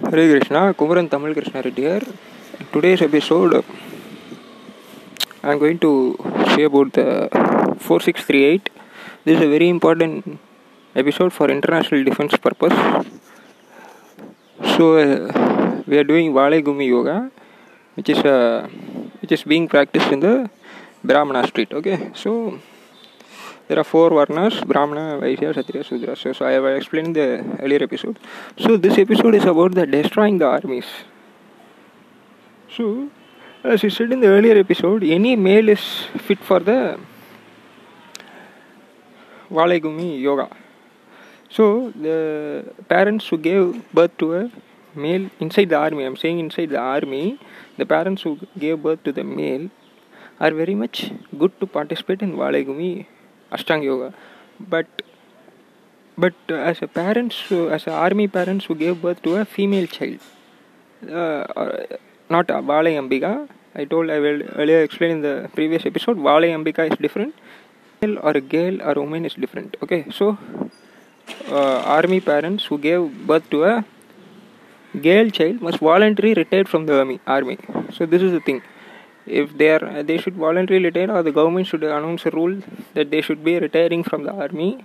Hare Krishna, Kumaran Tamil Krishna Reddy here. Today's episode, I'm going to say about the 4638. This is a very important episode for international defense purpose. So, uh, we are doing Vale Gumi Yoga, which is uh, which is being practiced in the Brahmana street. Okay, so there are four varnas brahmana vaishya kshatriya sudra so, so i have explained in the earlier episode. So this episode is about the destroying the armies. So as I said in the earlier episode any male is fit for the valegumi yoga. So the parents who gave birth to a male inside the army i'm saying inside the army the parents who gave birth to the male are very much good to participate in valegumi Ashtanga Yoga. But but uh, as a parents, uh, as a army parents who gave birth to a female child, uh, not Valai Ambika. I told I will earlier explain in the previous episode. Valai Ambika is different. Male or a girl or a woman is different. Okay, so uh, army parents who gave birth to a girl child must voluntarily retire from the army. Army. So this is the thing if they are uh, they should voluntarily retire or the government should announce a rule that they should be retiring from the army.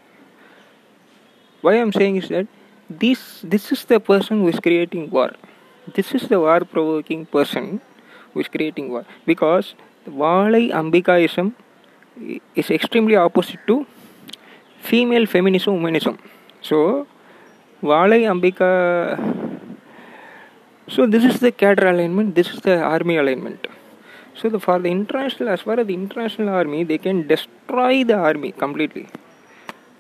Why i'm saying is that this this is the person who is creating war. This is the war provoking person who is creating war. Because Valai Ambikaism is extremely opposite to female feminism womanism. So Valai Ambika so this is the cadre alignment this is the army alignment so the, for the international, as far as the international army, they can destroy the army completely.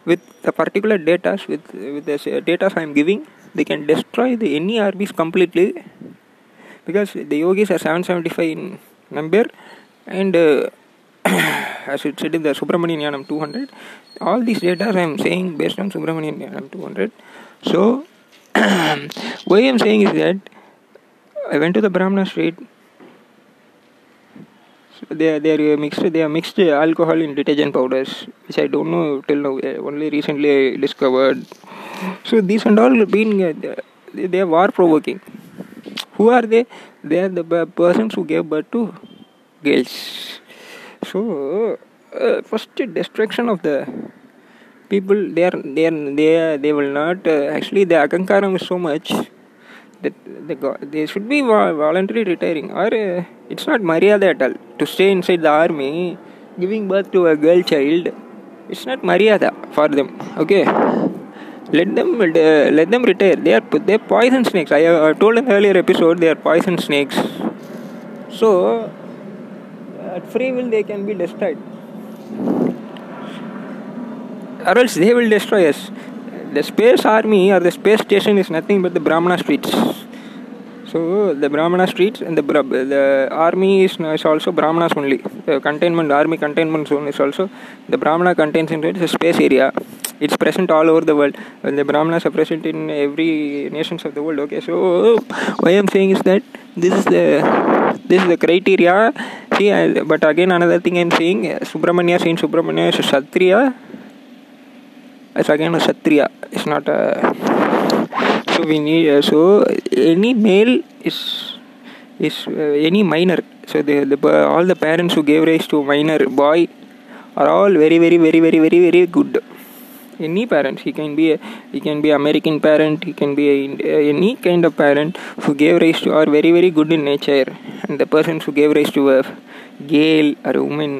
With the particular data, with with the data I am giving, they can destroy the any armies completely. Because the yogis are 775 in number, and uh, as it said in the Subramanian Yanam 200, all these data I am saying based on Subramanian Yanam 200. So, what I am saying is that I went to the Brahmana street they are, they are mixed they are mixed alcohol in detergent powders which I don't know till now. Only recently I discovered. So these and all been they are war provoking who are they? They are the persons who gave birth to girls. So uh, first destruction of the people they are they are they, are, they will not uh, actually the akankaram is so much that they, should be voluntarily retiring. Or uh, it's not maryada at all. To stay inside the army giving birth to a girl child it's not maryada for them. Okay? Let them uh, let them retire. They are they poison snakes. I have told in earlier episode they are poison snakes. So at free will they can be destroyed. Or else they will destroy us the space army or the space station is nothing but the Brahmana streets. So the Brahmana streets and the the army is, is also Brahmanas only. The containment army containment zone is also the Brahmana contains into it is a space area. It's present all over the world. And the Brahmanas are present in every nations of the world. Okay, so why I'm saying is that this is the this is the criteria. See, but again another thing I'm saying Subramanya saying Subramanya is a it's again a Kshatriya. It's not a. So we need. Uh, so any male is is uh, any minor. So the, all the parents who gave rise to minor boy are all very very very very very very good. Any parents, he can be he can be American parent, he can be a, any kind of parent who gave rise to are very very good in nature, and the persons who gave rise to a girl or a woman.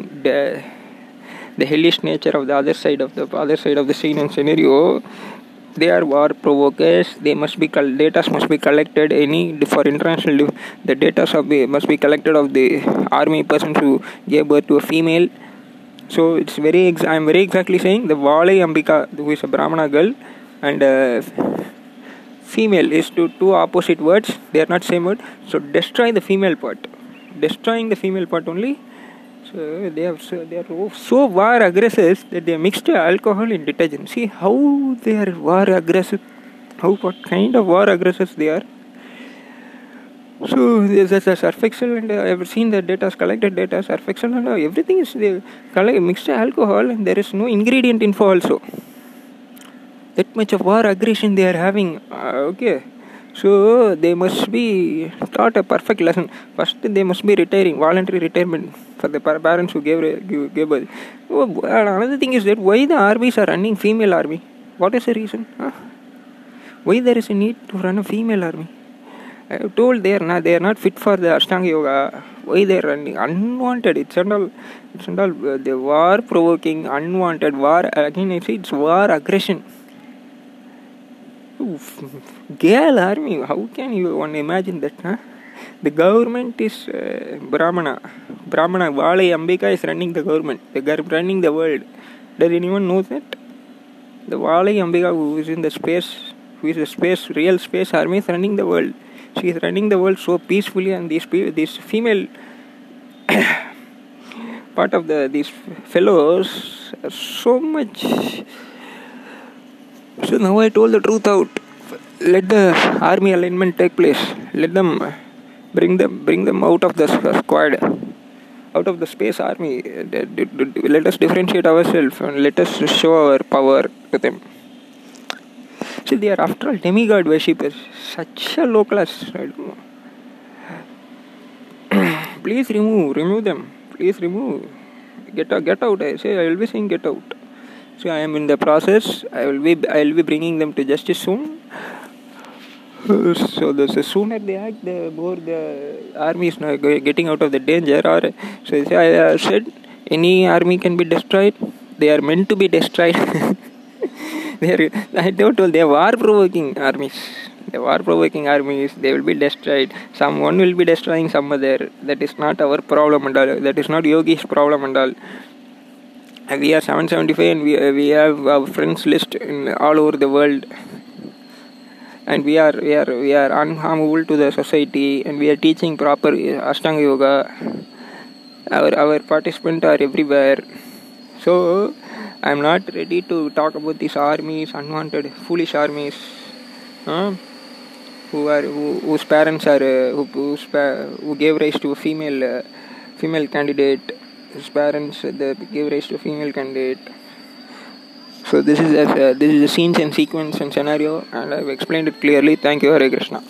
The hellish nature of the other side of the other side of the scene and scenario they are war provokers they must be data must be collected any for international the data must be collected of the army persons who gave birth to a female. So it's very ex- i'm very exactly saying the Valai ambika who is a brahmana girl and uh, female is two two opposite words they are not same word. So destroy the female part. Destroying the female part only so they have so they are so war aggressive that they mixed alcohol in detergent. See how they are war aggressive. How what kind of war aggressive they are. So there's a surf excel and uh, I've seen the data collected data surf excel and uh, everything is they collect mixed alcohol and there is no ingredient info also. That much of war aggression they are having. Uh, okay. So they must be taught a perfect lesson. First, they must be retiring, voluntary retirement for the parents who gave gave, birth. Oh, another thing is that why the armies are running female army? What is the reason? Huh? Why there is a need to run a female army? I told they are not they are not fit for the Ashtanga yoga. Why they are running unwanted? It's not all it's uh, war provoking unwanted war. Again, I it's war aggression. Girl army. How can you one imagine that? Huh? The government is uh, Brahmana. Brahmana Valai Ambika is running the government. They are running the world. Does anyone know that? The Valai Ambika who is in the space, who is the space, real space army is running the world she is running the world so peacefully and these these female part of the these fellows are so much so now i told the truth out let the army alignment take place let them bring them bring them out of the squad out of the space army let us differentiate ourselves and let us show our power to them See, they are after all demigod worshippers. Such a low class. Please remove, remove them. Please remove. Get out, get out. I say, I will be saying get out. See, I am in the process. I will be, I will be bringing them to justice soon. So the, sooner they act, the more the army is getting out of the danger. Or so I said, any army can be destroyed. They are meant to be destroyed. they are, I don't told they are war provoking armies. The war provoking armies, they will be destroyed. Someone will be destroying some other. That is not our problem and all. That is not Yogi's problem and all. We are 775 and we, we have our friends list in all over the world. And we are we are we are unharmful to the society and we are teaching proper Ashtanga Yoga. Our our participants are everywhere. So I am not ready to talk about these armies, unwanted, foolish armies, huh? who are who, whose parents are uh, who who gave rise to a female uh, female candidate. His parents uh, gave rise to female candidate. So this is a, this is a scenes and sequence and scenario, and I've explained it clearly. Thank you, Hare Krishna.